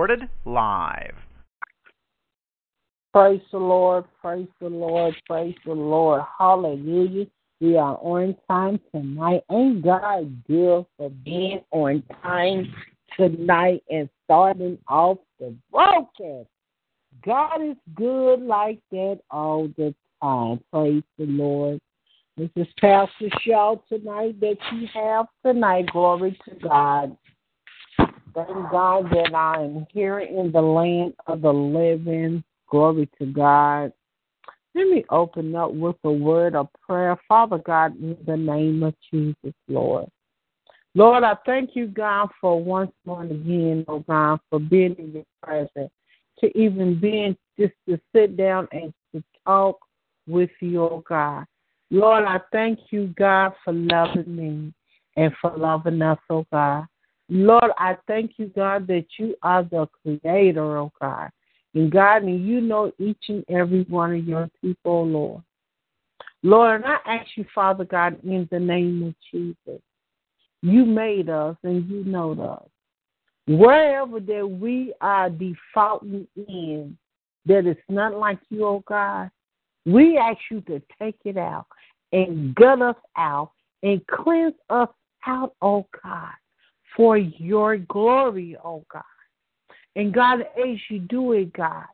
recorded live. Praise the Lord, praise the Lord, praise the Lord. Hallelujah. We are on time tonight. Ain't God good for being on time tonight and starting off the broadcast? God is good like that all the time. Praise the Lord. This is Pastor Shaw tonight that you have tonight. Glory to God. Thank God that I am here in the land of the living. Glory to God. Let me open up with a word of prayer. Father God, in the name of Jesus, Lord. Lord, I thank you, God, for once more again, oh God, for being in your presence, to even being just to sit down and to talk with you, oh God. Lord, I thank you, God, for loving me and for loving us, oh God. Lord, I thank you, God, that you are the creator, oh God. And God, and you know each and every one of your people, oh Lord. Lord, and I ask you, Father God, in the name of Jesus, you made us and you know us. Wherever that we are defaulting in that is not like you, oh God, we ask you to take it out and gut us out and cleanse us out, oh God, for your glory, oh God. And God, as you do it, God,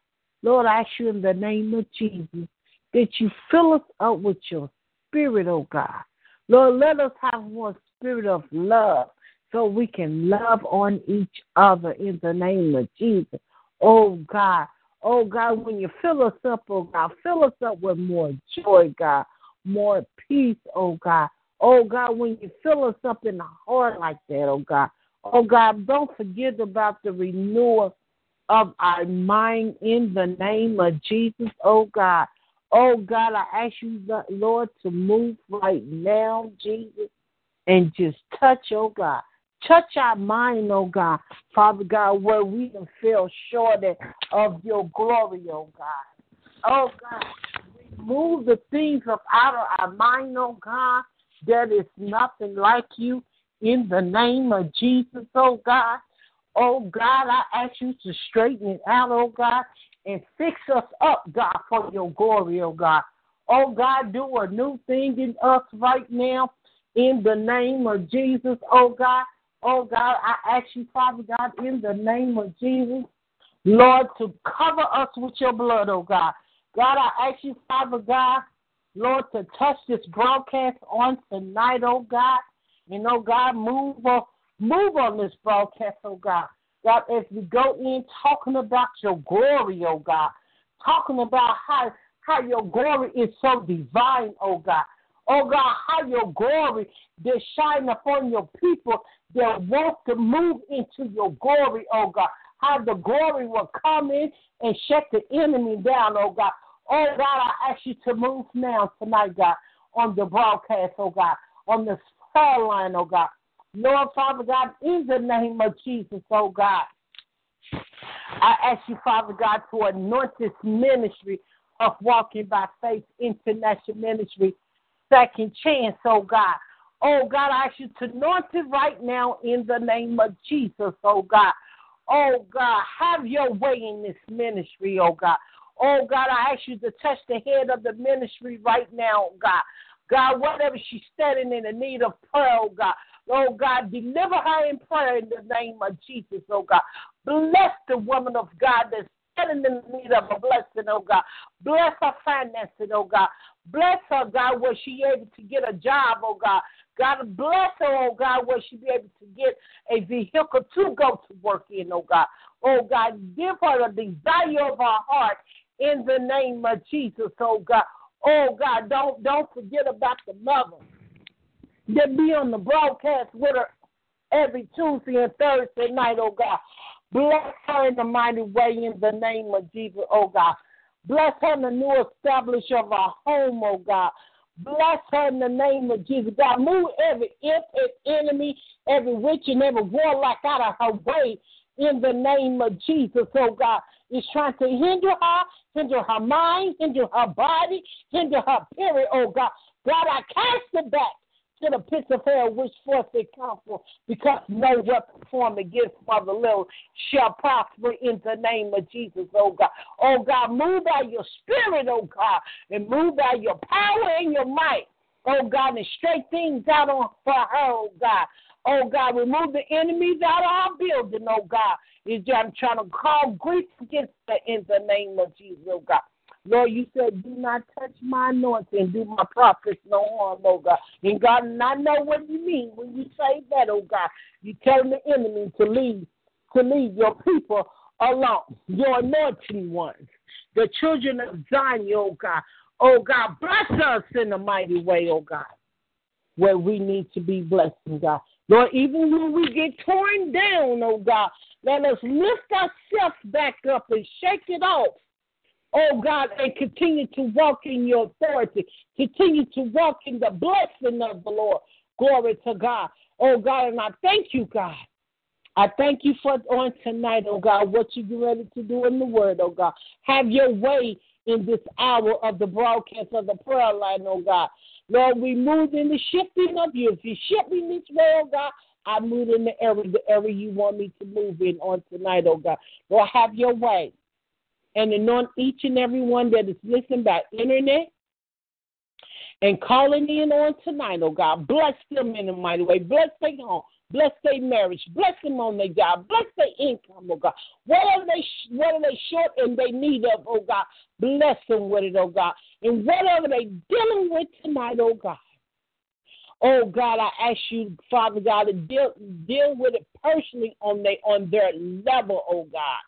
Lord, I ask you in the name of Jesus that you fill us up with your spirit, oh God. Lord, let us have one spirit of love so we can love on each other in the name of Jesus. Oh God. Oh God, when you fill us up, oh God, fill us up with more joy, God, more peace, oh God. Oh God, when you fill us up in the heart like that, oh God, Oh God, don't forget about the renewal of our mind in the name of Jesus, oh God. Oh God, I ask you, Lord, to move right now, Jesus, and just touch, oh God. Touch our mind, oh God, Father God, where we can feel short of your glory, oh God. Oh God, remove the things of out of our mind, oh God, that is nothing like you in the name of Jesus, oh God. Oh God, I ask you to straighten it out, oh God, and fix us up, God, for your glory, oh God. Oh God, do a new thing in us right now in the name of Jesus, oh God. Oh God, I ask you, Father God, in the name of Jesus, Lord, to cover us with your blood, oh God. God, I ask you, Father God, Lord, to touch this broadcast on tonight, oh God. You know, God, move on, move on this broadcast, oh God. God, as we go in talking about your glory, oh God, talking about how how your glory is so divine, oh God. Oh God, how your glory is shine upon your people that want to move into your glory, oh God. How the glory will come in and shut the enemy down, oh God. Oh God, I ask you to move now tonight, God, on the broadcast, oh God, on the prayer line, oh God. Lord, Father God, in the name of Jesus, oh God, I ask you, Father God, to anoint this ministry of Walking by Faith International Ministry, second chance, oh God. Oh God, I ask you to anoint it right now in the name of Jesus, oh God. Oh God, have your way in this ministry, oh God. Oh God, I ask you to touch the head of the ministry right now, God. God, whatever she's standing in the need of prayer, oh God. Oh God, deliver her in prayer in the name of Jesus, oh God. Bless the woman of God that's standing in the need of a blessing, oh God. Bless her finances, oh God. Bless her, God, where she able to get a job, oh God. God bless her, oh God, where she be able to get a vehicle to go to work in, oh God. Oh God, give her the desire of her heart in the name of Jesus, oh God. Oh God, don't don't forget about the mother that be on the broadcast with her every Tuesday and Thursday night, oh God. Bless her in the mighty way in the name of Jesus, oh God. Bless her in the new establishment of our home, oh God. Bless her in the name of Jesus. God, move every imp and enemy, every witch and every warlock out of her way in the name of Jesus, oh God is trying to hinder her, hinder her mind, hinder her body, hinder her period, oh God. God, I cast it back to the pits of hell which forth they come from, because no weapon formed against Mother Little shall prosper in the name of Jesus, oh God. Oh God, move by your spirit, oh God, and move by your power and your might, oh God, and straight things out on for her, oh God. Oh God, remove the enemies out of our building, oh God. I'm trying to call grief against her in the name of Jesus, oh God. Lord, you said, do not touch my anointing, do my prophets no harm, oh God. And God, and I know what you mean when you say that, oh God. You tell the enemy to leave, to leave your people alone, your anointing ones, the children of Zion, oh God. Oh God, bless us in a mighty way, oh God, where we need to be blessed, oh God. Lord, even when we get torn down, oh God, let us lift ourselves back up and shake it off oh God, and continue to walk in your authority, continue to walk in the blessing of the Lord. Glory to God. Oh God, and I thank you, God. I thank you for on tonight, oh God, what you're ready to do in the word, oh God. Have your way in this hour of the broadcast of the prayer line, oh God. Lord, we move in the shifting of you. If you shift me this way, oh God, I move in the area, the area you want me to move in on tonight, oh God. Lord, have your way and anoint each and every one that is listening by internet and calling in on tonight, oh God. Bless them in a mighty way. Bless their home. Bless their marriage. Bless them on their job. Bless their income, oh God. Whatever they what are they short and they need of, oh God. Bless them with it, oh God. And whatever they dealing with tonight, oh God. Oh God, I ask you, Father God, to deal deal with it personally on their on their level, oh God.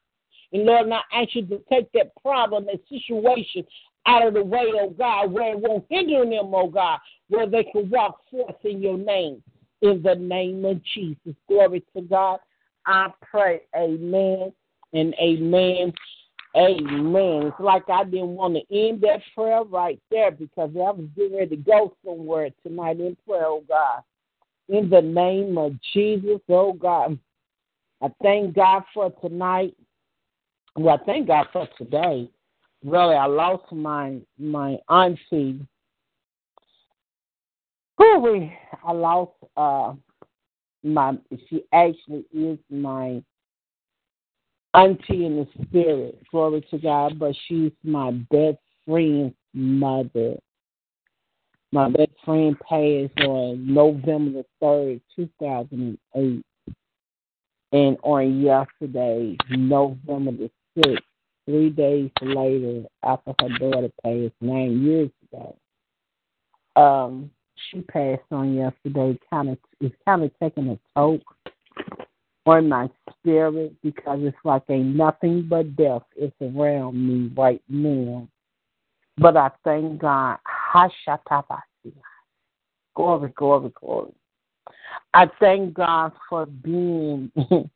And Lord, and I ask you to take that problem, that situation out of the way, oh God, where it won't hinder them, oh God, where they can walk forth in your name. In the name of Jesus. Glory to God. I pray, amen and amen. Amen. It's like I didn't want to end that prayer right there because I was getting ready to go somewhere tonight in prayer, oh God. In the name of Jesus, oh God. I thank God for tonight. Well, thank God for today. Really, I lost my my auntie. Who I lost uh my she actually is my auntie in the spirit, glory to God, but she's my best friend's mother. My best friend passed on November the third, two thousand and eight. And on yesterday, November the sick three days later after her daughter passed nine years ago. Um, she passed on yesterday. Kind of, it's kind of taking a toll on my spirit because it's like ain't nothing but death is around me right now. But I thank God. Glory, glory, glory. I thank God for being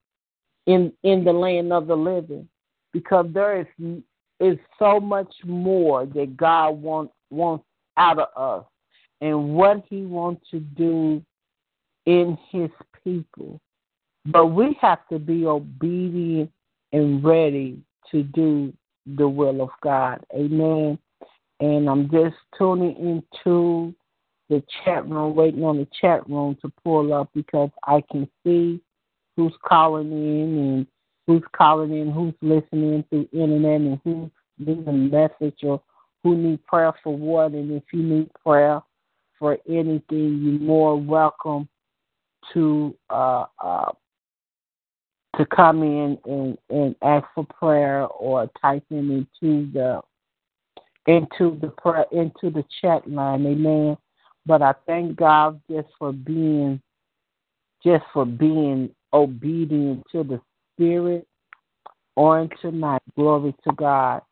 in in the land of the living because there is is so much more that God wants wants out of us and what He wants to do in His people. But we have to be obedient and ready to do the will of God. Amen. And I'm just tuning into the chat room, waiting on the chat room to pull up because I can see who's calling in and who's calling in, who's listening through internet, and who's leaving a message or who need prayer for what. And if you need prayer for anything, you're more welcome to uh, uh, to come in and, and ask for prayer or type in into the into the prayer into the chat line, amen. But I thank God just for being just for being obedient to the Spirit on tonight. Glory to God.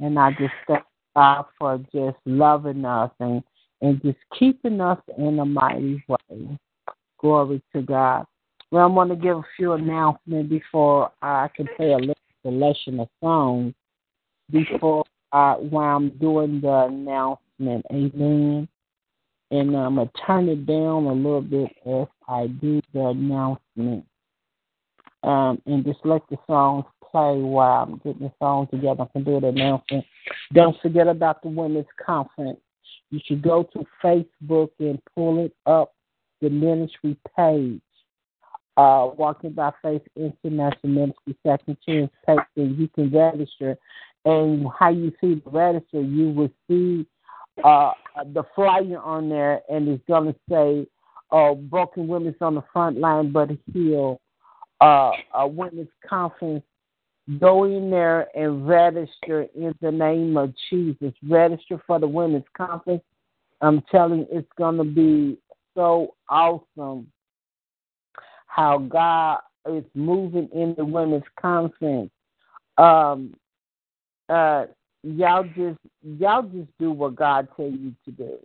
And I just thank God for just loving us and, and just keeping us in a mighty way. Glory to God. Well, I'm going to give a few announcements before I can play a little selection of songs before I, while I'm doing the announcement. Amen. And I'm going to turn it down a little bit as I do the announcement um, and just let the songs play while I'm getting the songs together. I can do the announcement. Don't forget about the women's conference. You should go to Facebook and pull it up the ministry page. Uh, Walking by Faith International Ministry Second Chance page, and you can register. And how you see the register, you will see uh, the flyer on there, and it's going to say uh, Broken Women's on the Front Line, but Heal uh, a women's conference. Go in there and register in the name of Jesus. Register for the women's conference. I'm telling you, it's going to be so awesome how God is moving in the women's conference. Um, uh, y'all just y'all just do what God tell you to do.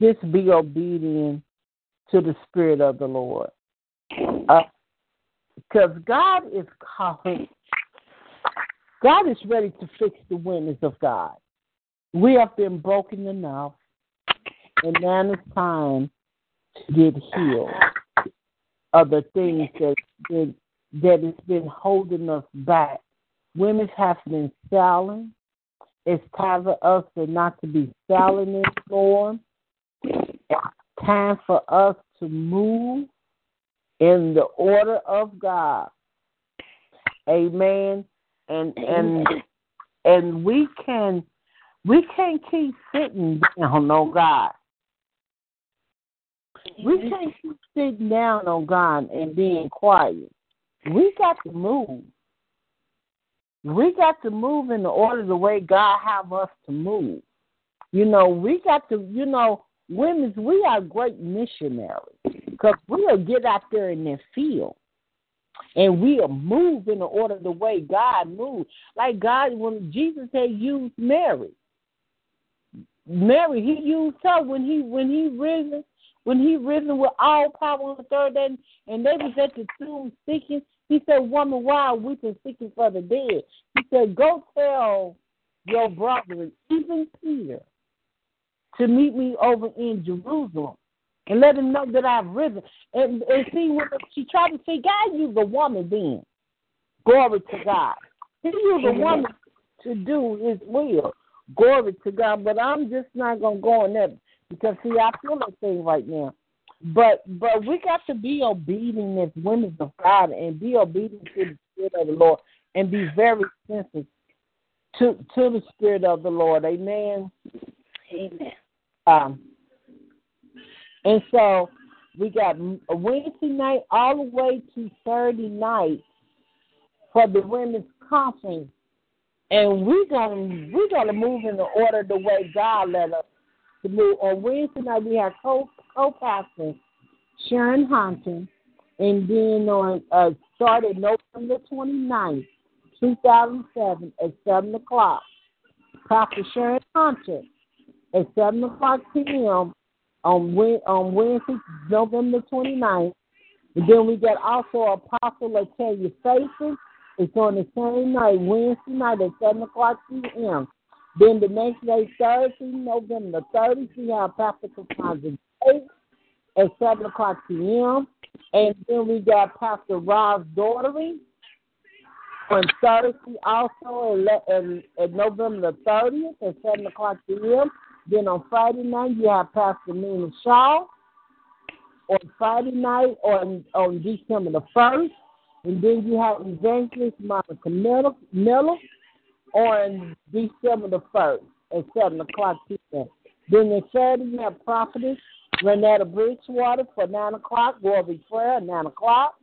Just be obedient to the Spirit of the Lord. Because God is calling, God is ready to fix the winners of God. We have been broken enough, and now it's time to get healed of the things that that, that has been holding us back. Women have been selling. It's time for us to not to be selling anymore. It's time for us to move in the order of God. Amen. And and and we can we can't keep sitting down on God. We mhm. can't keep sitting down on God and being quiet. We got to move. We got to move in the order the way God have us to move. You know, we got to, you know, women's, we are great missionaries because we'll get out there in that field and we'll move in the order the way God moved. Like God, when Jesus had used Mary, Mary, he used her when he when he risen when he risen with all power on the third day, and they was at the tomb seeking. He said, "Woman, why are we seeking for the dead?" He said, "Go tell your brother, even Peter, to meet me over in Jerusalem." And let him know that I've risen. And, and see, when she tried to say, God used a woman then. Glory to God. He used a woman to do his will. Glory to God. But I'm just not going to go on that because, see, I feel that thing right now. But but we got to be obedient as women of God and be obedient to the Spirit of the Lord and be very sensitive to to the Spirit of the Lord. Amen. Amen. Um, and so we got Wednesday night all the way to Thursday night for the women's conference. And we're gonna we're gonna move in the order the way God led us to move. On Wednesday night we have co co pastor Sharon Hunter and then on uh started November 29th, 2007 at 7 o'clock. Pastor Sharon Hunter at 7 o'clock p.m on on Wednesday, November 29th. And then we got also Apostle Latoya Faces. It's on the same night, Wednesday night at 7 o'clock p.m. Then the next day, Thursday, November 30th, we have Pastor Kapanza at 7 o'clock p.m. And then we got Pastor Rob Daughtery on Thursday also at, at, at November the 30th at 7 o'clock p.m. Then on Friday night, you have Pastor Nina Shaw. On Friday night, on, on December the 1st. And then you have Evangelist Monica Miller, on December the 1st at 7 o'clock. Then on Saturday, you have Prophetess Renetta Bridgewater for 9 o'clock, Glory Prayer at 9 o'clock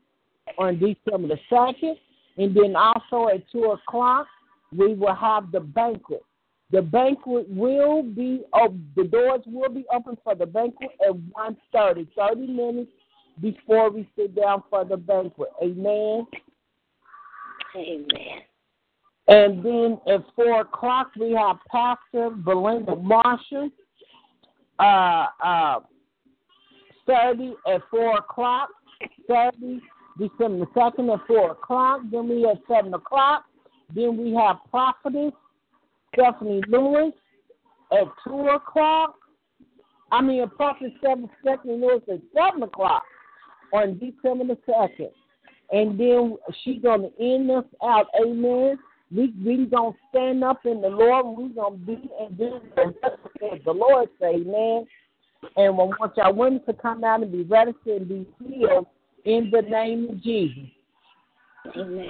on December the 2nd. And then also at 2 o'clock, we will have the banquet the banquet will be open. The doors will be open for the banquet at 1.30, 30 minutes before we sit down for the banquet. Amen. Amen. And then at 4 o'clock, we have Pastor Belinda Marshall. Uh, uh, Saturday at 4 o'clock. Saturday, December 2nd at 4 o'clock. Then we have 7 o'clock. Then we have Prophetess Stephanie Lewis at 2 o'clock. I mean, Prophet Stephanie Lewis at 7 o'clock on December the 2nd. And then she's going to end us out. Amen. We we gonna stand up in the Lord. We gonna be and do the Lord say, Amen. And we want y'all women to come out and be registered and be healed in the name of Jesus. Amen.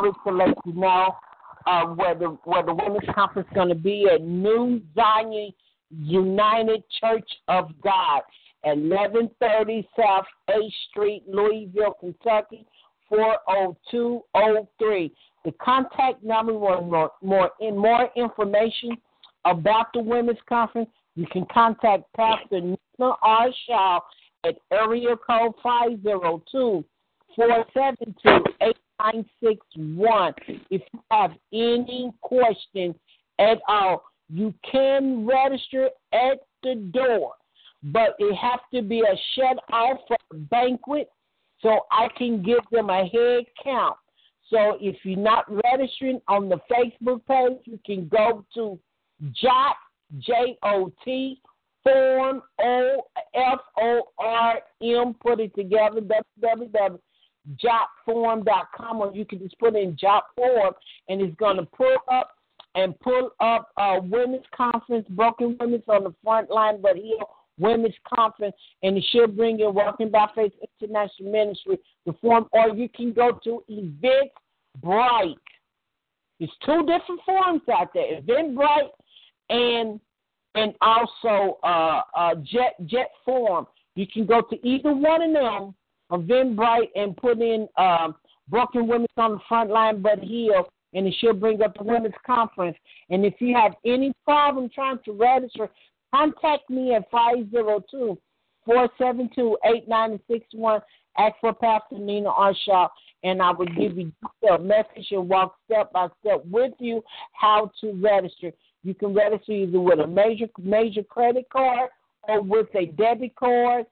my to let you know uh, where the where the women's conference is going to be at New Zion United Church of God, 1130 South A Street, Louisville, Kentucky, 40203. The contact number for more, more, in more information about the women's conference, you can contact Pastor Nina R. Shaw at area code 502 472 8961. If you have any questions at all, you can register at the door, but it has to be a shut off for a banquet so I can give them a head count. So if you're not registering on the Facebook page, you can go to JOT, J O T, Form O F O R M, put it together, www jotform.com, or you can just put in jot form, and it's going to pull up and pull up uh, women's conference, broken women's on the front line, but here women's conference, and it should bring you Walking by Faith International Ministry, the form, or you can go to Eventbrite. There's two different forms out there, Eventbrite and and also uh, uh, Jet Jet Form. You can go to either one of them Eventbrite and put in um, Broken Women on the Front Line but Heal, and she'll bring up the Women's Conference. And if you have any problem trying to register, contact me at 502 472 8961. Ask for Pastor Nina R. Shaw, and I will give you a message and walk step by step with you how to register. You can register either with a major major credit card or with a debit card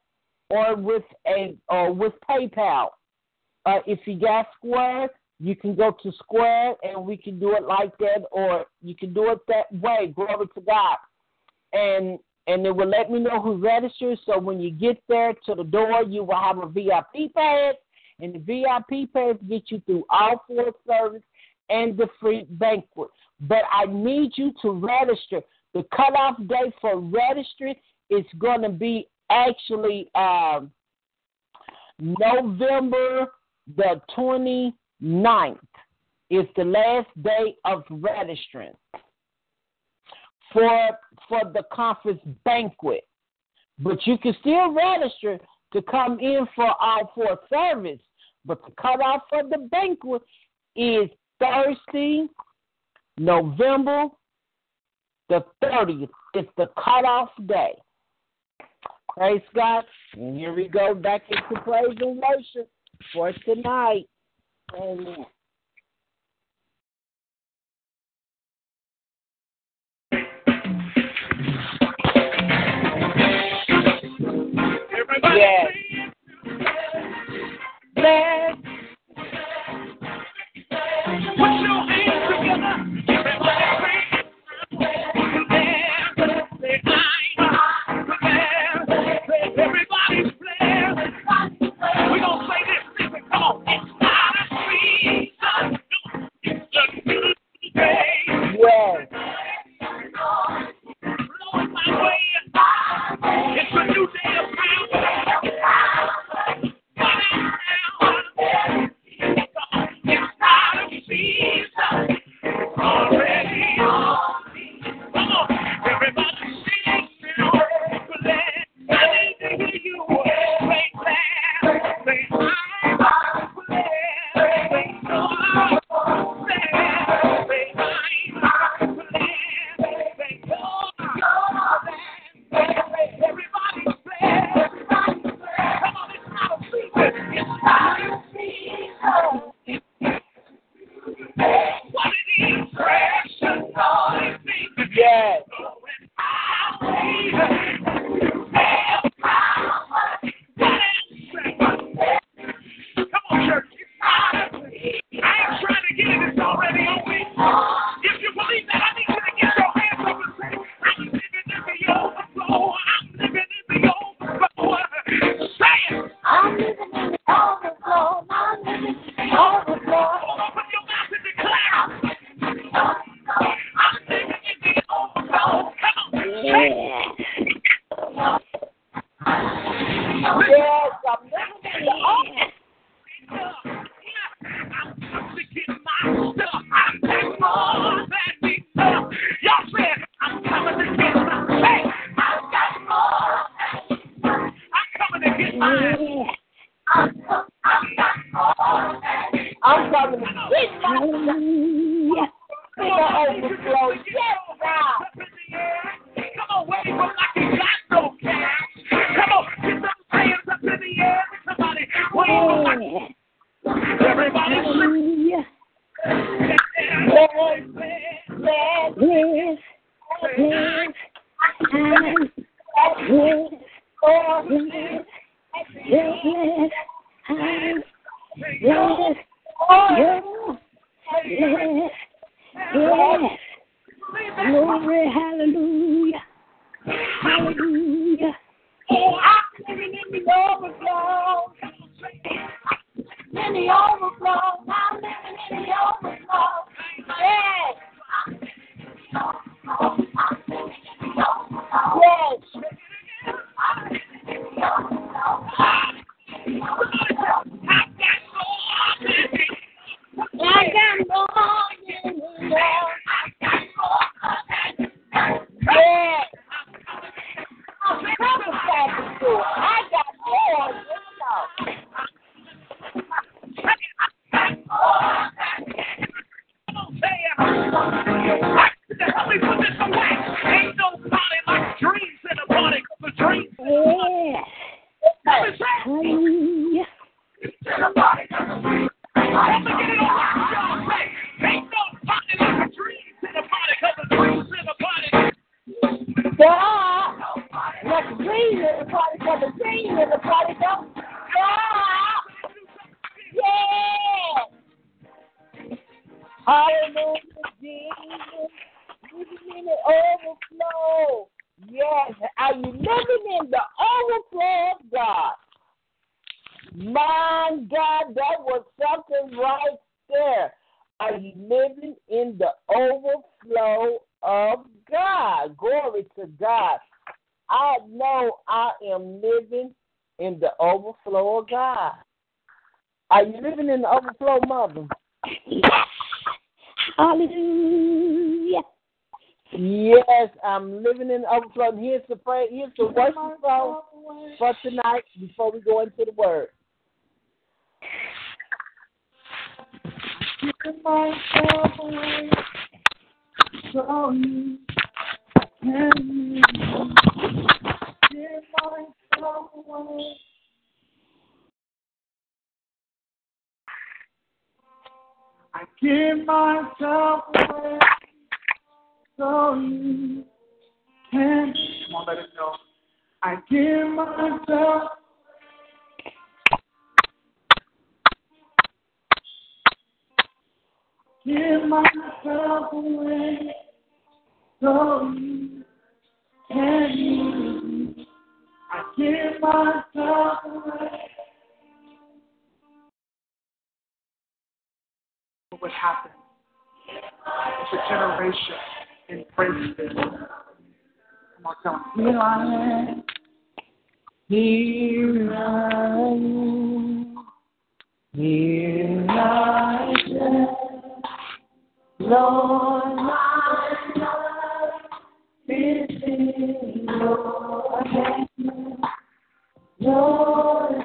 or with a or with PayPal. Uh, if you got Square, you can go to Square and we can do it like that, or you can do it that way. Glory to God, and and it will let me know who registered. So when you get there to the door, you will have a VIP pass, and the VIP pass gets you through all four service and the free banquet. But I need you to register. The cutoff date for registering is going to be actually um, November the 29th is the last day of registering for for the conference banquet. But you can still register to come in for our for service. But the cutoff for the banquet is Thursday, November the 30th. It's the cutoff day. Praise God. And here we go back into praise and worship for tonight. Amen. Yes. Bless. for the team and the party don't stop. Yeah. Hallelujah. Are you living in the overflow, mother? Yes. Hallelujah. Yes, I'm living in the overflow. And here's the prayer, here's the worship for tonight before we go into the word. I give myself away so you can. Come on, let it go. I give myself. Give myself away so you can use me. I give myself away. What would happen if a generation embraced this? Come on, tell them. Here I am. Here I am. Here I am. Lord, my life is in your hands. Lord,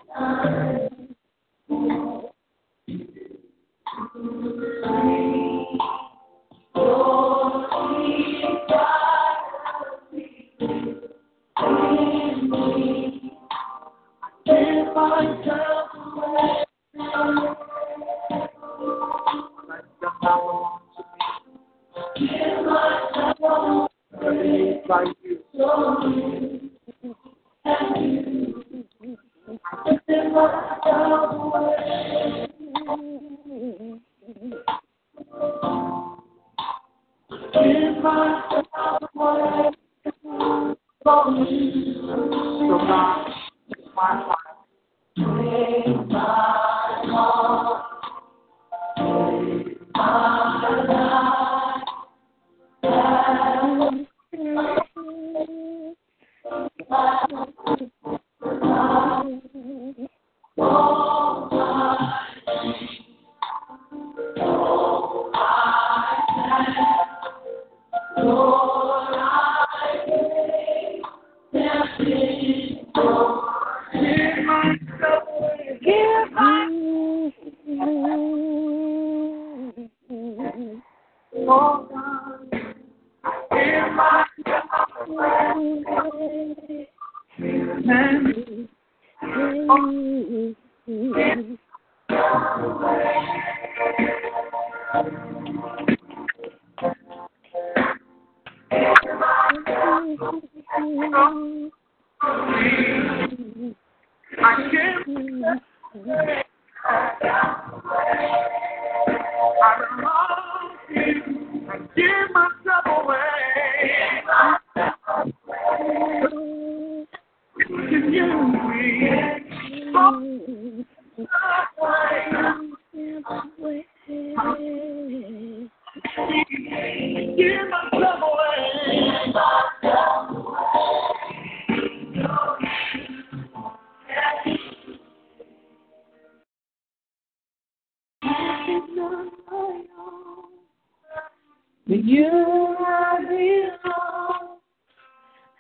you I belong. Oh,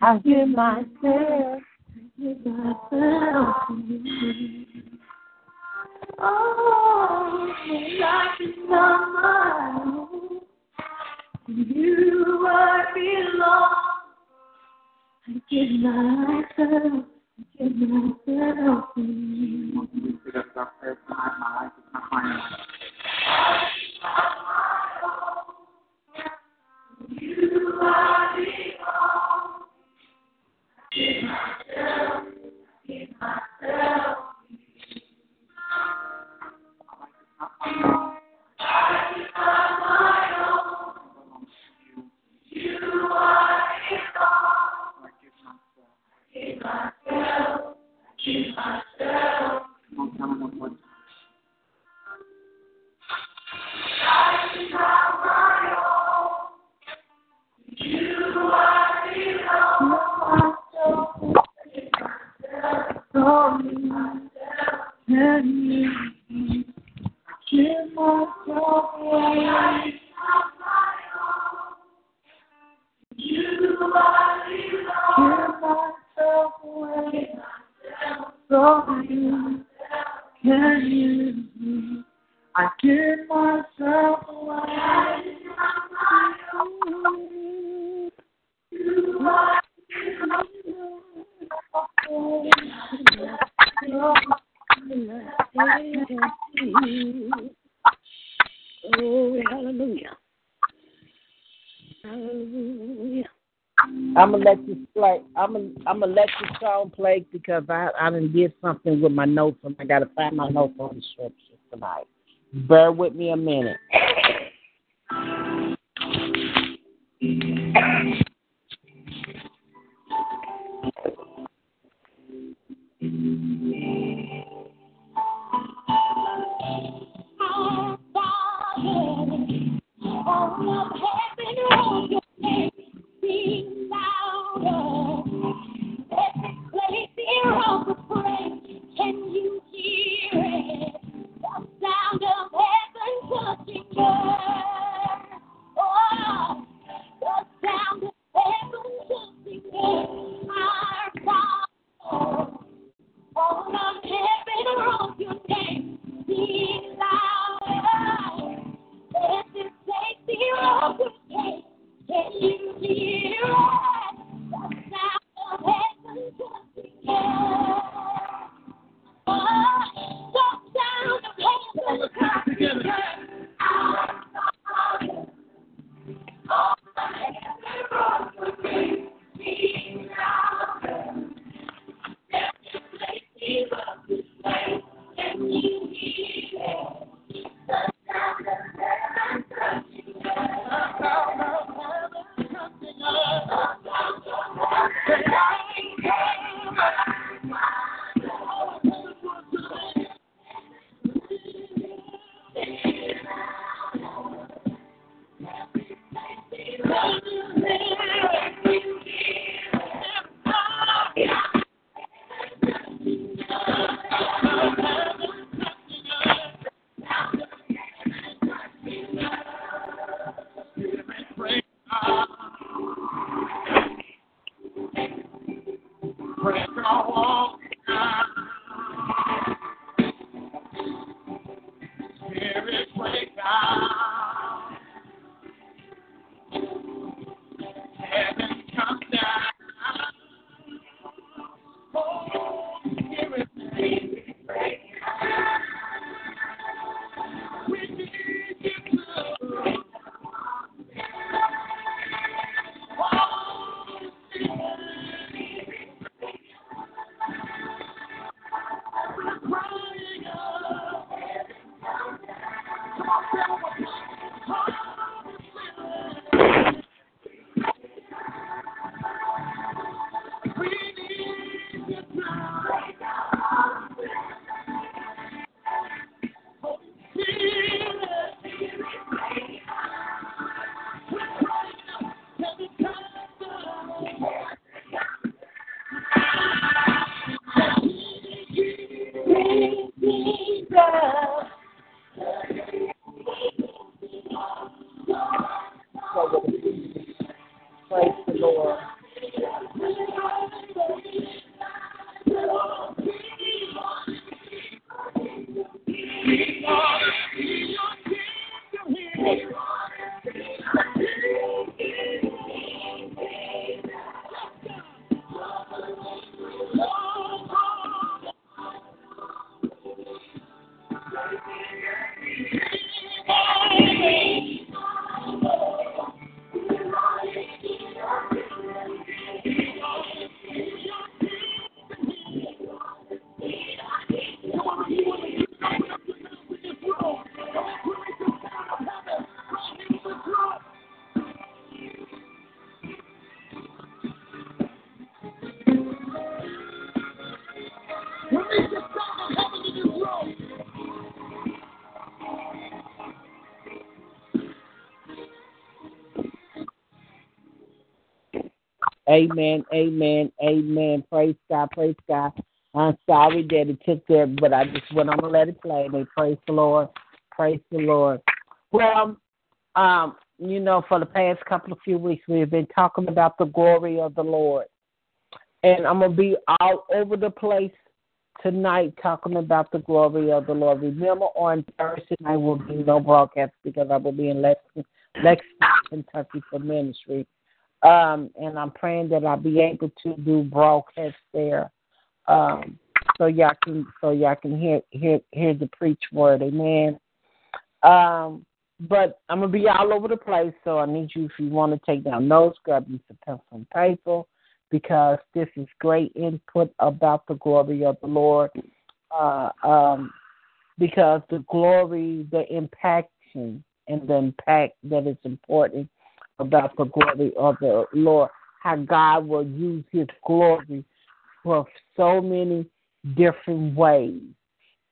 I give myself, I give myself to you. Oh, my life is not my you I belong. I give myself, I give myself to you. That's our prayer tonight. My life is sorry can you give myself away? You are Give myself away. Sorry, can you? Give myself away. You are Oh, hallelujah. Hallelujah. I'm gonna let this play. I'm gonna I'm gonna let this song play because I I didn't get something with my notes and I gotta find my notes on the scripture tonight. Bear with me a minute. All of heaven, roll Amen, amen, amen. Praise God, praise God. I'm sorry that it took that, but I just went on to let it play. And praise the Lord, praise the Lord. Well, Um, you know, for the past couple of few weeks, we've been talking about the glory of the Lord. And I'm going to be all over the place tonight talking about the glory of the Lord. Remember, on Thursday night will be no broadcast because I will be in Lexington, Lexington Kentucky for ministry. Um, and I'm praying that I'll be able to do broadcast there. Um, so y'all can so y'all can hear hear hear the preach word, amen. Um, but I'm gonna be all over the place, so I need you if you want to take down notes, grab you some pencil and paper, because this is great input about the glory of the Lord. Uh, um, because the glory, the impaction, and the impact that is important about the glory of the Lord, how God will use His glory for so many different ways,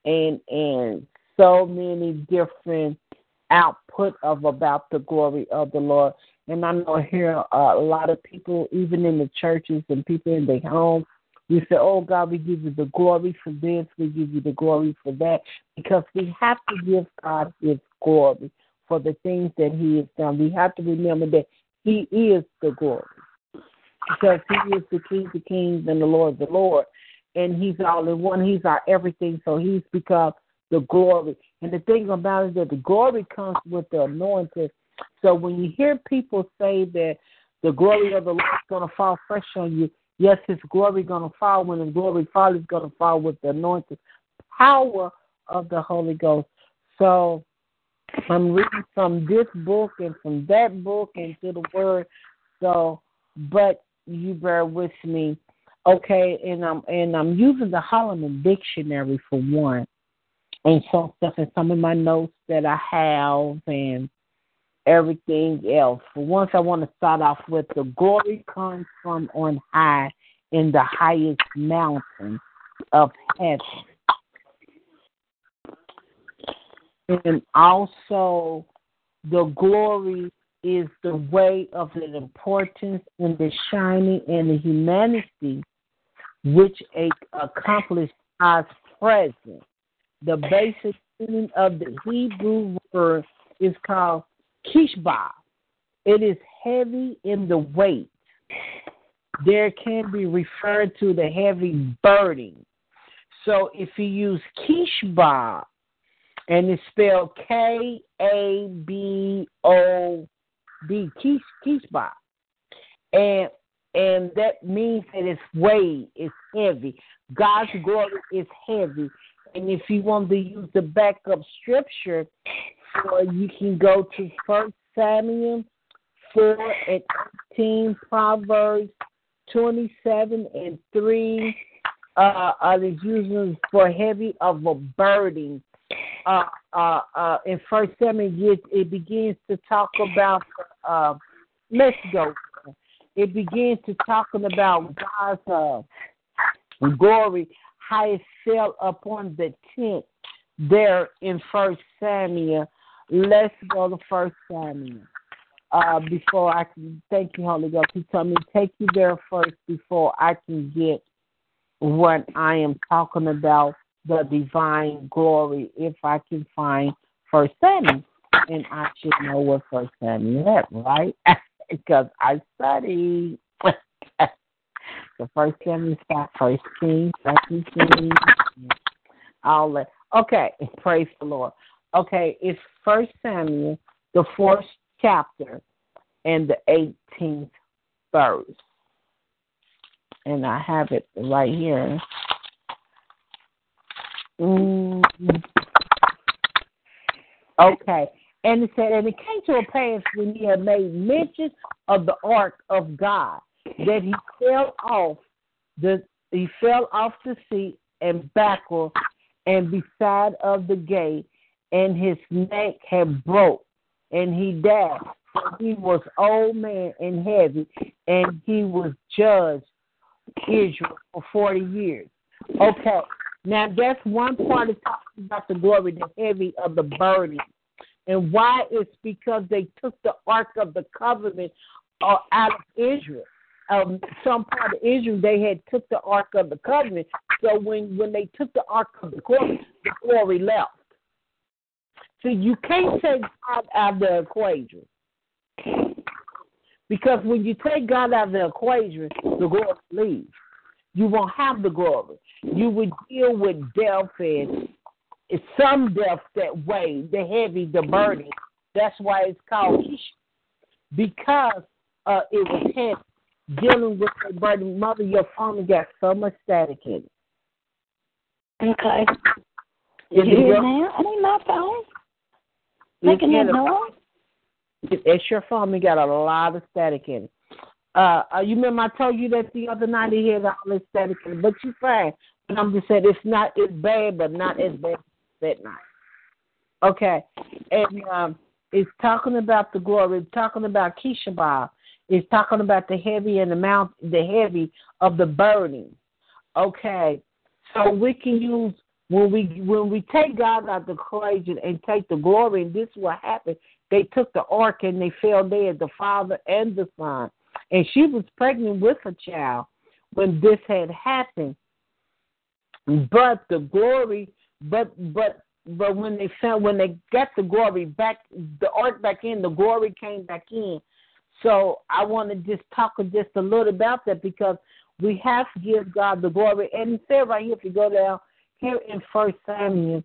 and and so many different output of about the glory of the Lord. And I know here a lot of people, even in the churches and people in their homes, we say, "Oh God, we give you the glory for this, we give you the glory for that," because we have to give God His glory for the things that He has done. We have to remember that He is the glory because He is the King of Kings and the Lord of the Lord, and He's all in one. He's our everything, so He's become the glory. And the thing about it is that the glory comes with the anointing. So when you hear people say that the glory of the Lord is going to fall fresh on you, yes, His glory is going to fall. When His glory falls, it's going to fall with the anointing power of the Holy Ghost. So I'm reading from this book and from that book and to the Word. So, but you bear with me, okay? And I'm and I'm using the Holman Dictionary for one and some stuff and some of my notes that I have and everything else. For once, I want to start off with the glory comes from on high in the highest mountain of heaven. And also, the glory is the way of the importance and the shining and the humanity which accomplished God's presence the basic meaning of the Hebrew word is called kishba. It is heavy in the weight. There can be referred to the heavy burden. So if you use kishba, and it's spelled K A B O D, kishba, and and that means that it's weight, it's heavy. God's glory is heavy. And if you want to use the backup scripture, or you can go to First Samuel four and eighteen, Proverbs twenty seven and three. Uh, uh, is using for heavy of a burden. Uh, uh, uh, in First Samuel, it, it begins to talk about. Uh, let's go. It begins to talking about God's uh, glory how it fell upon the tent there in First Samuel. Let's go to First Samuel. Uh, before I can thank you, Holy Ghost. He told me take you there first before I can get what I am talking about, the divine glory, if I can find First Samuel. And I should know what First Samuel is, right? because I studied. The first Samuel start first Kings, second Kings, all that. Okay, praise the Lord. Okay, it's First Samuel, the fourth chapter, and the eighteenth verse. And I have it right here. Mm-hmm. Okay. And it said, and it came to a pass when he had made mention of the ark of God that he fell off the he fell off the seat and backward and beside of the gate and his neck had broke and he died. He was old man and heavy and he was judged Israel for forty years. Okay. Now that's one part of talking about the glory, the heavy of the burden. And why? It's because they took the Ark of the Covenant uh, out of Israel um, some part of Israel, they had took the Ark of the Covenant. So when when they took the Ark of the Glory, the glory left. See, you can't take God out of the equation. Because when you take God out of the equation, the glory leaves. You won't have the glory. You would deal with death and some death that weigh, the heavy, the burden. That's why it's called Because uh, it was heavy. Dealing with the burden. Mother, your phone got so much static in it. Okay. You hear now? I need my phone. Making that noise. It's your phone. We got a lot of static in it. Uh, you remember I told you that the other night he had all this static but you fine. But I'm just saying it's not it's bad, but not as bad as that night. Okay, and um, it's talking about the glory. It's talking about Kishabah. It's talking about the heavy and the mount, the heavy of the burning. Okay, so we can use when we when we take God out of the equation and take the glory, and this is what happened. They took the ark and they fell dead, the father and the son. And she was pregnant with a child when this had happened. But the glory, but but but when they found when they got the glory back, the ark back in, the glory came back in. So I want to just talk just a little about that because we have to give God the glory. And it said right here, if you go down here in First Samuel,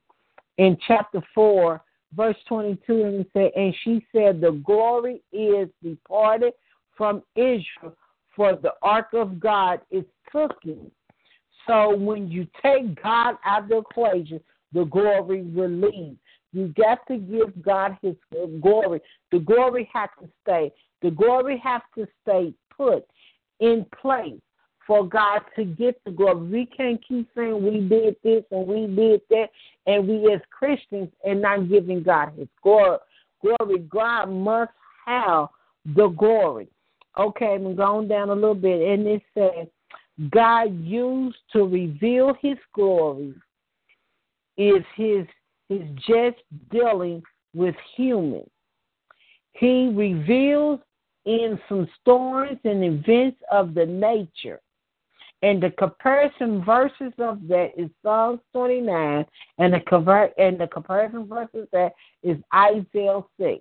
in chapter four, verse twenty-two, and it said, and she said, the glory is departed from Israel, for the ark of God is cooking. So when you take God out of the equation, the glory will leave. You got to give God His glory. The glory has to stay. The glory has to stay put in place for God to get the glory. We can't keep saying we did this and we did that, and we as Christians and not giving God His glory. Glory, God must have the glory. Okay, I'm going down a little bit, and it says God used to reveal His glory is His His just dealing with humans. He reveals in some stories and events of the nature. And the comparison verses of that is Psalms 29, and the convert and the comparison verses that is Isaiah 6.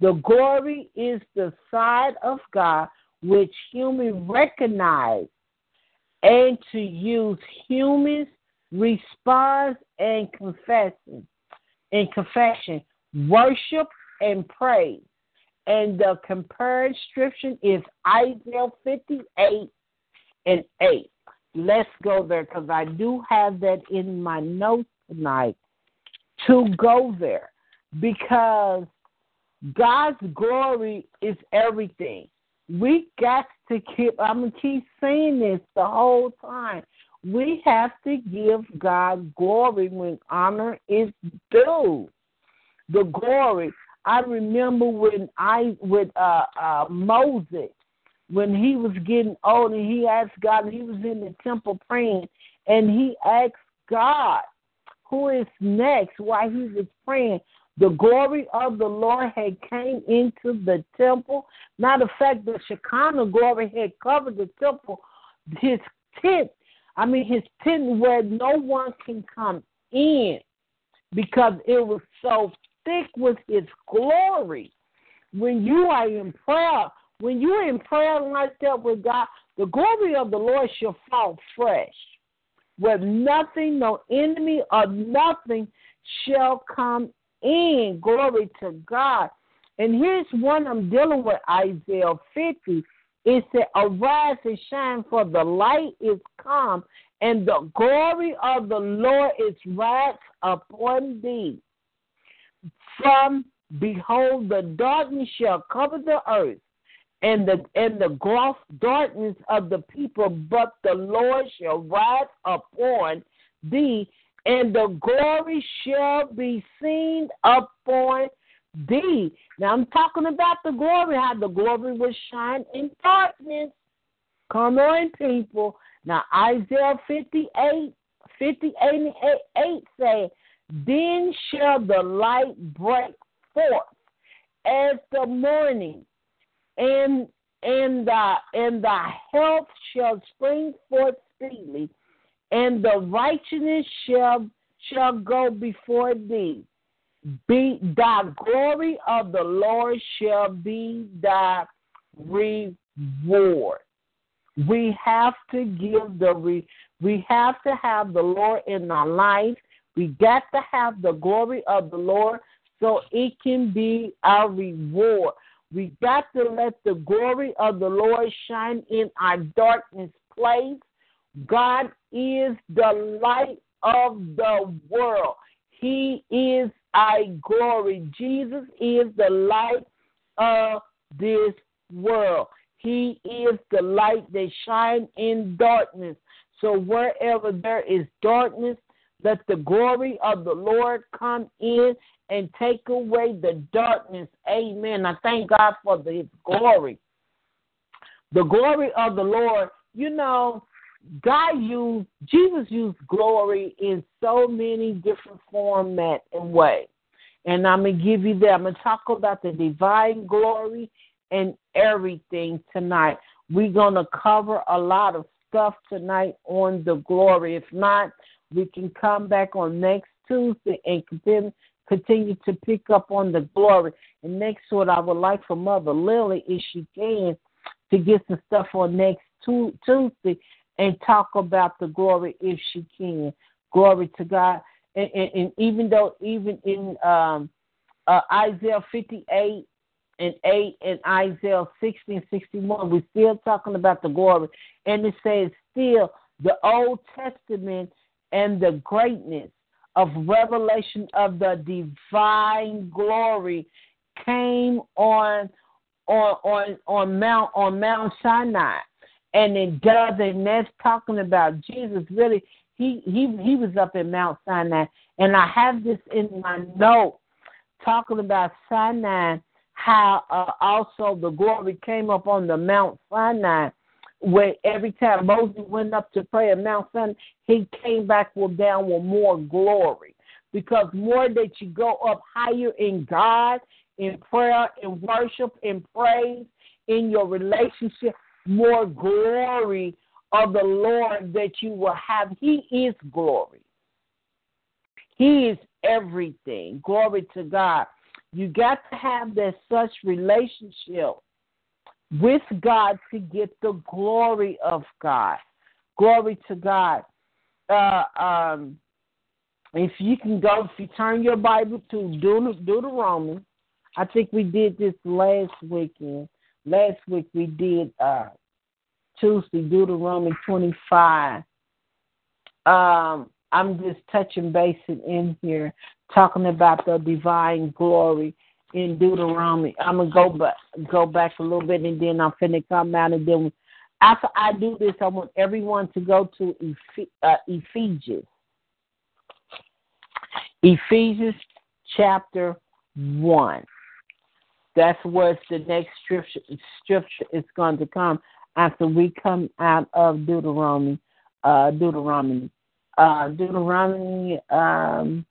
The glory is the side of God which humans recognize, and to use humans response and confession, in confession, worship and praise. And the compared scripture is Isaiah 58 and 8. Let's go there because I do have that in my notes tonight to go there because God's glory is everything. We got to keep, I'm going to keep saying this the whole time. We have to give God glory when honor is due. The glory. I remember when I with uh, uh, Moses when he was getting old and he asked God he was in the temple praying and he asked God who is next while he was praying. The glory of the Lord had came into the temple. Matter of fact, the Shekinah glory had covered the temple. His tent, I mean his tent where no one can come in because it was so thick with his glory. When you are in prayer, when you're in prayer like that with God, the glory of the Lord shall fall fresh, where nothing, no enemy or nothing shall come in. Glory to God. And here's one I'm dealing with Isaiah 50. It said, Arise and shine, for the light is come, and the glory of the Lord is right upon thee. From behold, the darkness shall cover the earth, and the and the gross darkness of the people, but the Lord shall rise upon thee, and the glory shall be seen upon thee. Now I'm talking about the glory, how the glory will shine in darkness. Come on, people. Now Isaiah 58, 58 and 8, 8 say, Then shall the light break forth as the morning, and and the and the health shall spring forth speedily, and the righteousness shall shall go before thee. be thy glory of the Lord shall be thy reward. We have to give the re, we have to have the Lord in our life. We got to have the glory of the Lord so it can be our reward. We got to let the glory of the Lord shine in our darkness place. God is the light of the world. He is our glory. Jesus is the light of this world. He is the light that shines in darkness. So wherever there is darkness, let the glory of the Lord come in and take away the darkness. Amen. I thank God for the, glory. The glory of the Lord, you know, God used, Jesus used glory in so many different format and way. And I'm going to give you that. I'm going to talk about the divine glory and everything tonight. We're going to cover a lot of stuff tonight on the glory. If not, we can come back on next Tuesday and continue continue to pick up on the glory. And next, what I would like for Mother Lily, if she can, to get some stuff on next Tuesday and talk about the glory if she can. Glory to God. And, and, and even though, even in um, uh, Isaiah 58 and 8 and Isaiah 60 and 61, we're still talking about the glory. And it says, still, the Old Testament and the greatness of revelation of the divine glory came on on on on Mount on Mount Sinai, and it does, and that's talking about Jesus. Really, he he he was up in Mount Sinai, and I have this in my note talking about Sinai, how uh, also the glory came up on the Mount Sinai, where every time Moses went up to pray at Mount Sinai, he came back with down with more glory. Because more that you go up higher in God, in prayer, in worship, in praise, in your relationship, more glory of the Lord that you will have. He is glory. He is everything. Glory to God. You got to have that such relationship with God to get the glory of God. Glory to God. Uh, um, if you can go, if you turn your Bible to Deut- Deuteronomy, I think we did this last weekend. Last week we did uh, Tuesday, Deuteronomy 25. Um, I'm just touching base in here, talking about the divine glory in Deuteronomy. I'm gonna go back go back a little bit, and then I'm finna come out, and then after I do this, I want everyone to go to Eph- uh, Ephesians. Ephesians chapter one. That's where the next scripture is going to come after we come out of Deuteronomy. Uh, Deuteronomy. Uh, Deuteronomy. Um,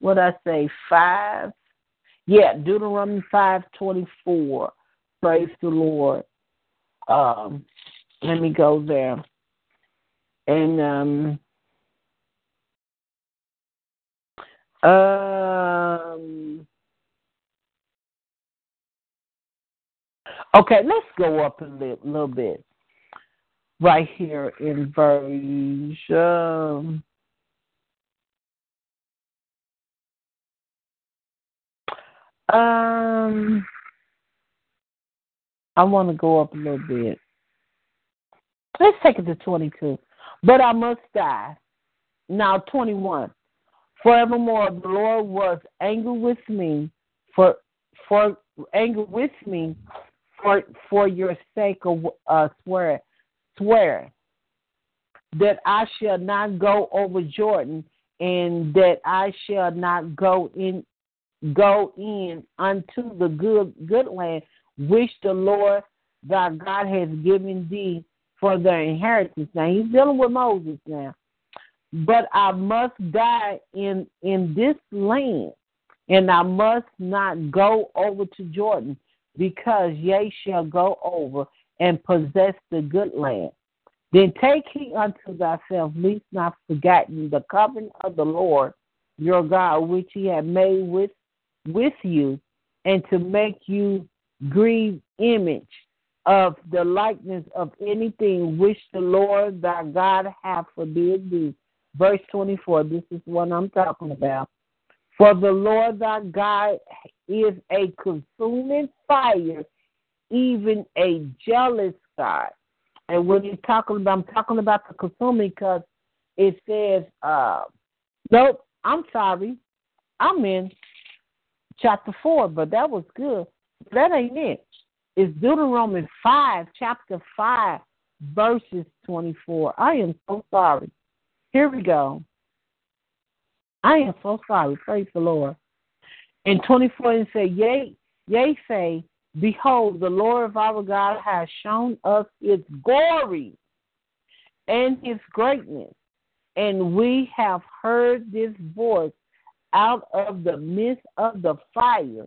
what I say five yeah, Deuteronomy five twenty four. Praise the Lord. Um, let me go there. And um, um, okay, let's go up a little, little bit. Right here in verse. Um, Um, I want to go up a little bit. Let's take it to 22. But I must die. Now, 21. Forevermore, the Lord was angry with me for for angry with me for for your sake uh, swear swear that I shall not go over Jordan and that I shall not go in go in unto the good good land which the Lord thy God has given thee for their inheritance. Now he's dealing with Moses now. But I must die in in this land, and I must not go over to Jordan, because ye shall go over and possess the good land. Then take heed unto thyself, lest not forgotten the covenant of the Lord your God, which he had made with with you and to make you grieve image of the likeness of anything which the Lord thy God hath forbid thee. Verse 24, this is what I'm talking about. For the Lord thy God is a consuming fire, even a jealous God. And when he's talking about, I'm talking about the consuming because it says, uh, nope, I'm sorry. I'm in chapter 4, but that was good. That ain't it. It's Deuteronomy 5, chapter 5, verses 24. I am so sorry. Here we go. I am so sorry. Praise the Lord. In 24, it says, Yea, yea, say, Behold, the Lord of our God has shown us his glory and his greatness, and we have heard this voice out of the midst of the fire.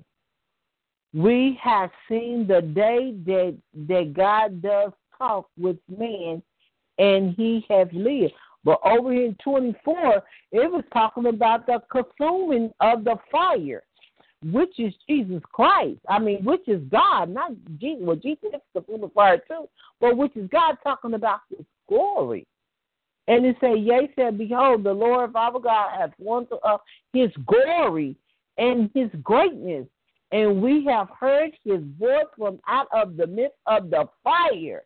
We have seen the day that, that God does talk with man, and he has lived. But over here in 24, it was talking about the consuming of the fire, which is Jesus Christ. I mean, which is God, not Jesus. Well, Jesus is the fire too, but which is God talking about his glory. And it say, Yea, said, Behold, the Lord of our God hath won us uh, his glory and his greatness. And we have heard his voice from out of the midst of the fire.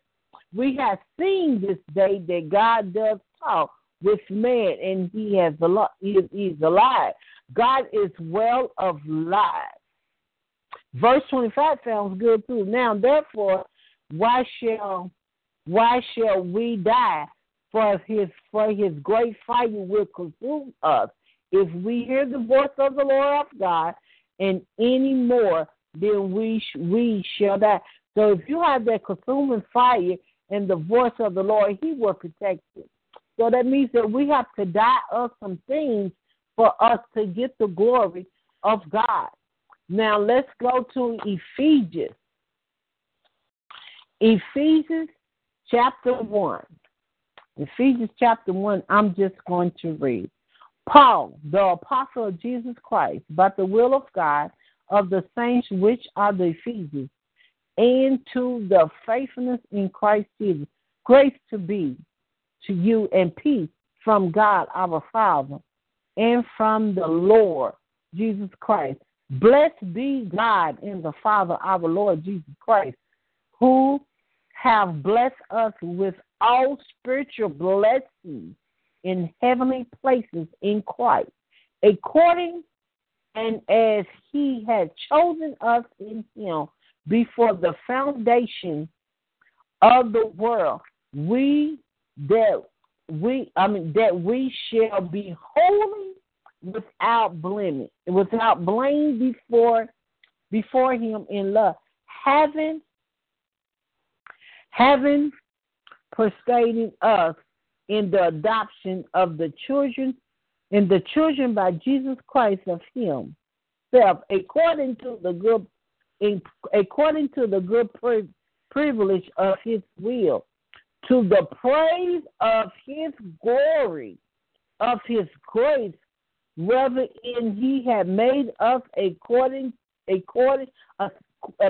We have seen this day that God does talk with man, and he has he is, alive. God is well of life. Verse twenty five sounds good too. Now, therefore, why shall why shall we die? For his for his great fire will consume us. If we hear the voice of the Lord of God, and any more, then we we shall die. So if you have that consuming fire and the voice of the Lord, He will protect you. So that means that we have to die of some things for us to get the glory of God. Now let's go to Ephesians. Ephesians chapter 1. Ephesians chapter 1, I'm just going to read. Paul, the apostle of Jesus Christ, by the will of God, of the saints which are the Ephesians, and to the faithfulness in Christ Jesus. Grace to be to you and peace from God our Father and from the Lord Jesus Christ. Blessed be God and the Father our Lord Jesus Christ, who have blessed us with all spiritual blessings in heavenly places in Christ, according and as he had chosen us in him before the foundation of the world, we that we I mean that we shall be holy without blemish, without blame before before him in love, having having persuaded us in the adoption of the children in the children by Jesus Christ of him self according to the good in, according to the good privilege of his will to the praise of his glory of his grace whether in he had made us according according uh,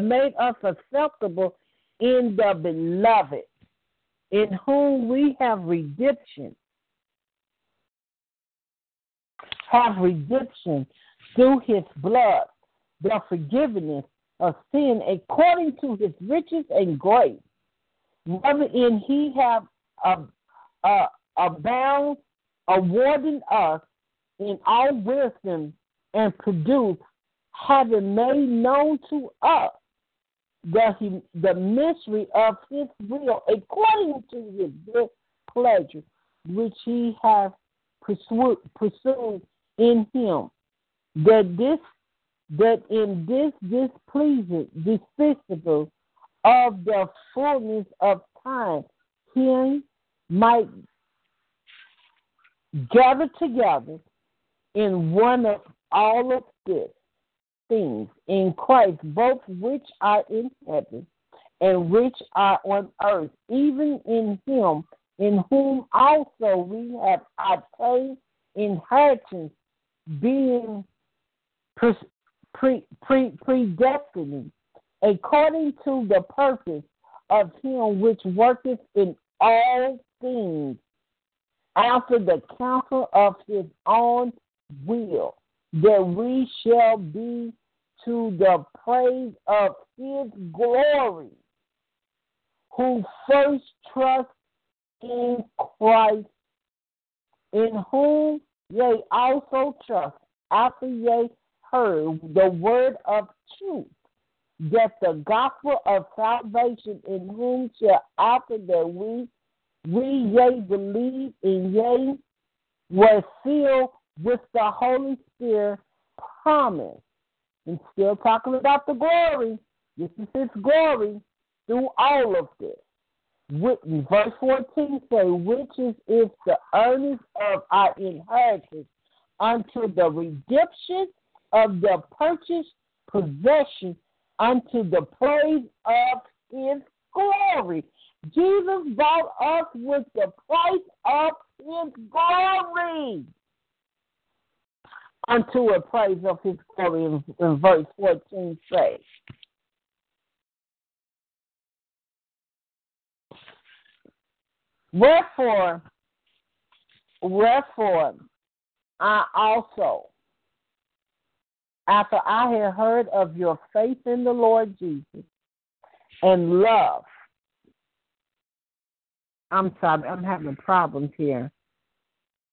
made us acceptable in the beloved in whom we have redemption, have redemption through his blood, the forgiveness of sin according to his riches and grace, wherein he have uh, uh, abound, awarding us in all wisdom and produce, having made known to us the, the mystery of his will according to his good pleasure, which he has pursued, pursued in him. That this that in this displeasing, despicable of the fullness of time, he might gather together in one of all of this things in Christ, both which are in heaven and which are on earth, even in him, in whom also we have obtained inheritance, being pre, pre, predestiny, according to the purpose of him which worketh in all things after the counsel of his own will, that we shall be to the praise of his glory, who first trust in Christ, in whom ye also trust, after ye heard the word of truth, that the gospel of salvation, in whom shall after that we we yea believe in yea was sealed with the Holy Spirit promise. And still talking about the glory. This is his glory through all of this. verse 14 say, which is, if the earnest of our inheritance unto the redemption of the purchased possession unto the praise of his glory. Jesus bought us with the price of his glory unto a praise of his glory in, in verse 14 says. Wherefore, wherefore, I also, after I had heard of your faith in the Lord Jesus and love, I'm sorry, I'm having problems here.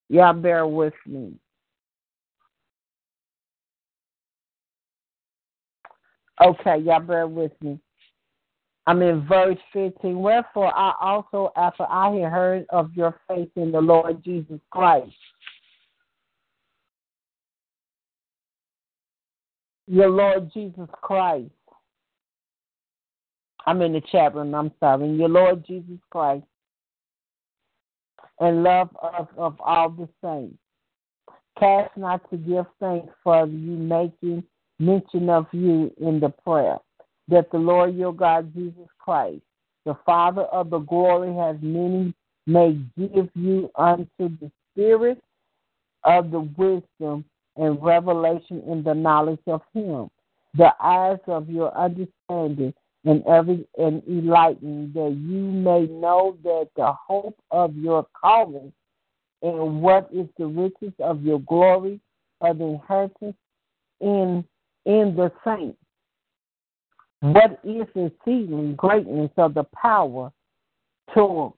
Y'all bear with me. Okay, y'all bear with me. I'm in verse 15. Wherefore, I also, after I had heard of your faith in the Lord Jesus Christ, your Lord Jesus Christ. I'm in the chat room, I'm sorry. Your Lord Jesus Christ and love of, of all the saints. Cast not to give thanks for you making mention of you in the prayer, that the Lord your God Jesus Christ, the Father of the glory, has many may give you unto the spirit of the wisdom and revelation in the knowledge of him, the eyes of your understanding and every and enlightened, that you may know that the hope of your calling and what is the riches of your glory of the inheritance in in the saints. What is the exceeding greatness of the power to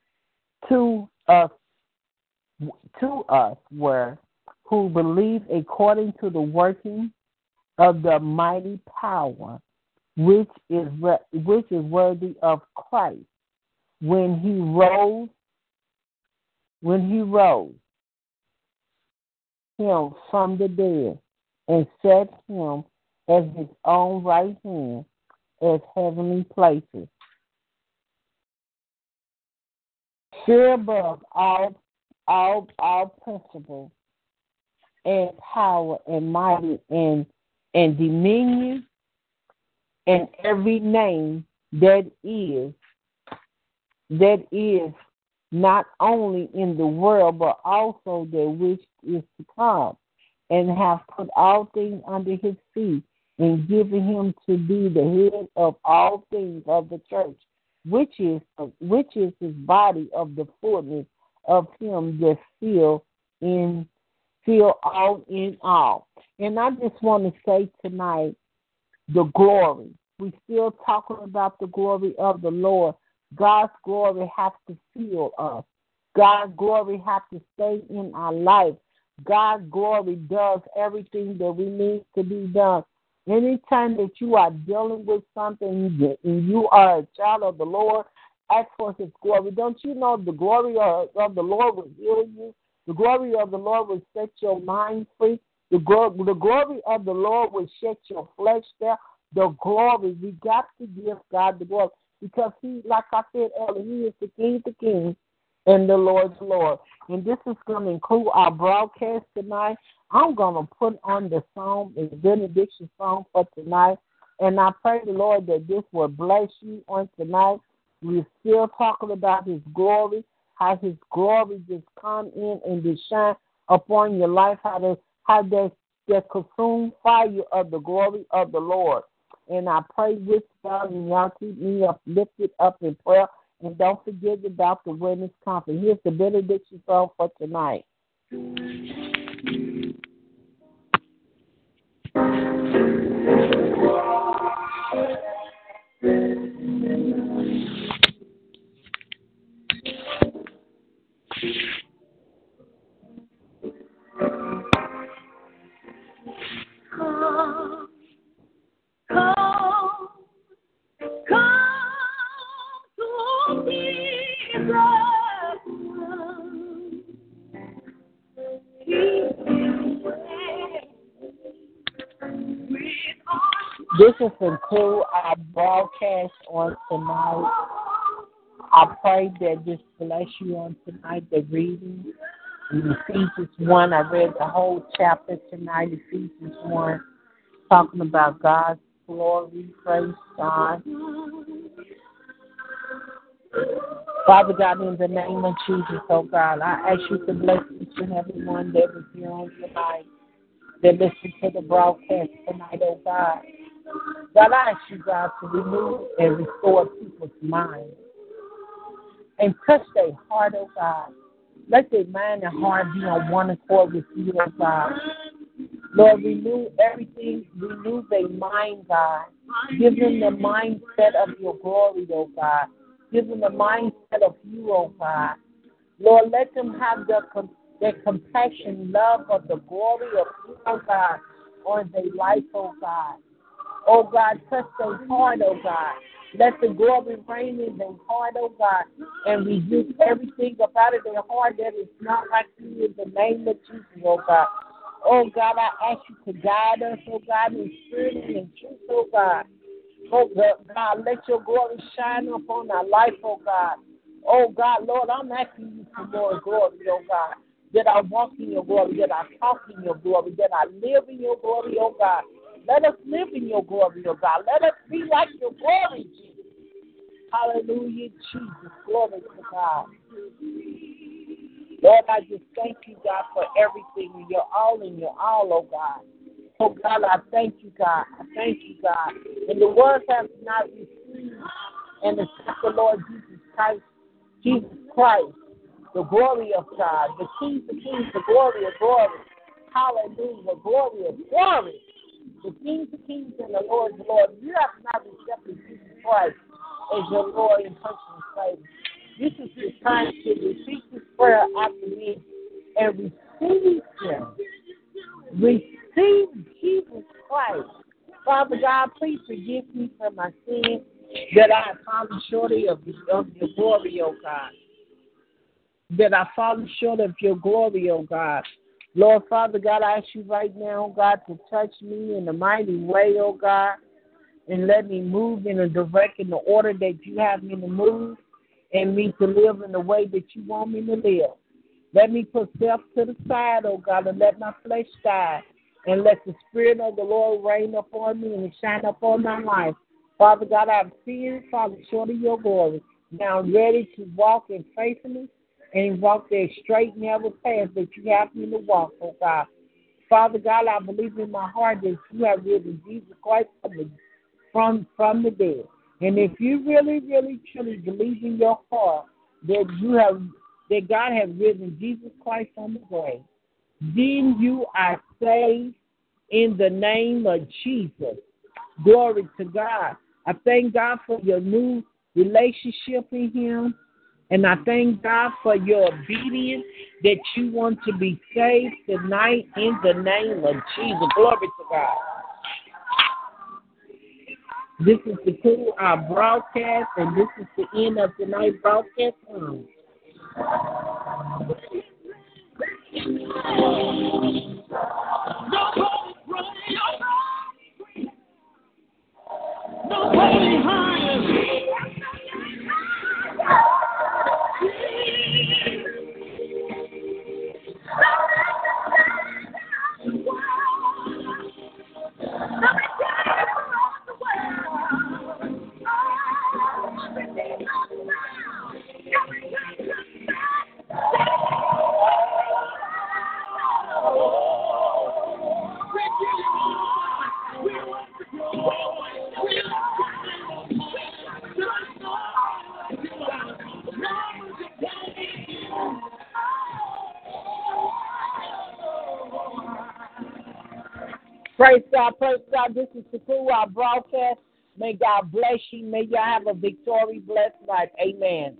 to us to us where who believe according to the working of the mighty power which is which is worthy of Christ when he rose when he rose him from the dead and set him at his own right hand as heavenly places. Sure above all all all principles and power and mighty and and dominion and every name that is that is not only in the world but also that which is to come and have put all things under his feet and given him to be the head of all things of the church, which is which is his body of the fullness of him that fill in fill all in all. And I just want to say tonight the glory. We're still talking about the glory of the Lord. God's glory has to fill us. God's glory has to stay in our life. God's glory does everything that we need to be done. Anytime that you are dealing with something and you are a child of the Lord, ask for His glory. Don't you know the glory of, of the Lord will heal you? The glory of the Lord will set your mind free. The, the glory of the Lord will set your flesh there. The glory, we got to give God the glory because He, like I said earlier, He is the King the King, and the Lord's Lord. And this is going to include our broadcast tonight. I'm going to put on the song, the benediction song for tonight. And I pray the Lord that this will bless you on tonight. We're still talking about His glory, how His glory just come in and just shine upon your life, how they, how they the consumed fire of the glory of the Lord. And I pray with God and y'all keep me uplifted up in prayer. And don't forget about the women's conference. Here's the benediction song for tonight. This is conclude our broadcast on tonight. I pray that this bless you on tonight, the reading. In Ephesians 1, I read the whole chapter tonight, Ephesians 1, talking about God's glory. Praise God. Father God, in the name of Jesus, oh God, I ask you to bless each and every one that is here on tonight, that listen to the broadcast tonight, oh God. God, I ask you, God, to remove and restore people's minds and touch their heart, oh God. Let their mind and heart be on one accord with you, oh God. Lord, renew everything, renew their mind, God. Give them the mindset of your glory, oh God. Give them the mindset of you, oh God. Lord, let them have the, the compassion, love of the glory of you, oh God, on their life, oh God. Oh God, touch their heart, oh God. Let the glory reign in their heart, oh God, and rebuke everything up out of their heart that is not like you in the name of Jesus, oh God. Oh God, I ask you to guide us, oh God, in spirit and truth, oh God. Oh God, God, let your glory shine upon our life, oh God. Oh God, Lord, I'm asking you for more glory, oh God. That I walk in your glory, that I talk in your glory, that I live in your glory, oh God. Let us live in your glory, oh God. Let us be like your glory, Jesus. Hallelujah, Jesus. Glory to God. Lord, I just thank you, God, for everything. You're all in your all, oh God. Oh God, I thank you, God. I thank you, God. And the words have not received and accept the Lord Jesus Christ, Jesus Christ, the glory of God, the King of Kings, the glory of glory. Hallelujah, glory of glory. The King of Kings and the Lord. You have not accepted Jesus Christ as your Lord and personal Savior. This is the time to repeat this prayer after me and receive Him. Receive Jesus Christ. Father God, please forgive me for my sins that I have fallen short of, of your glory, O God. That I fallen short of your glory, O God. Lord Father God, I ask you right now, oh God, to touch me in a mighty way, oh God, and let me move in a direction, the order that you have me to move, and me to live in the way that you want me to live. Let me put self to the side, oh God, and let my flesh die, and let the Spirit of the Lord reign upon me and shine upon my life. Father God, I've sinned, Father, short of your glory. Now I'm ready to walk in faithfulness and walk that straight, narrow path that you have me to walk, oh God. Father God, I believe in my heart that you have risen Jesus Christ from from the dead. And if you really, really, truly believe in your heart that you have that God has risen Jesus Christ from the grave, then you are saved in the name of Jesus. Glory to God. I thank God for your new relationship in Him. And I thank God for your obedience that you want to be saved tonight in the name of Jesus. Glory to God. This is the cool our broadcast, and this is the end of tonight's broadcast. Hiding. Praise God, praise God. This is the our broadcast. May God bless you. May y'all have a victory blessed night. Amen.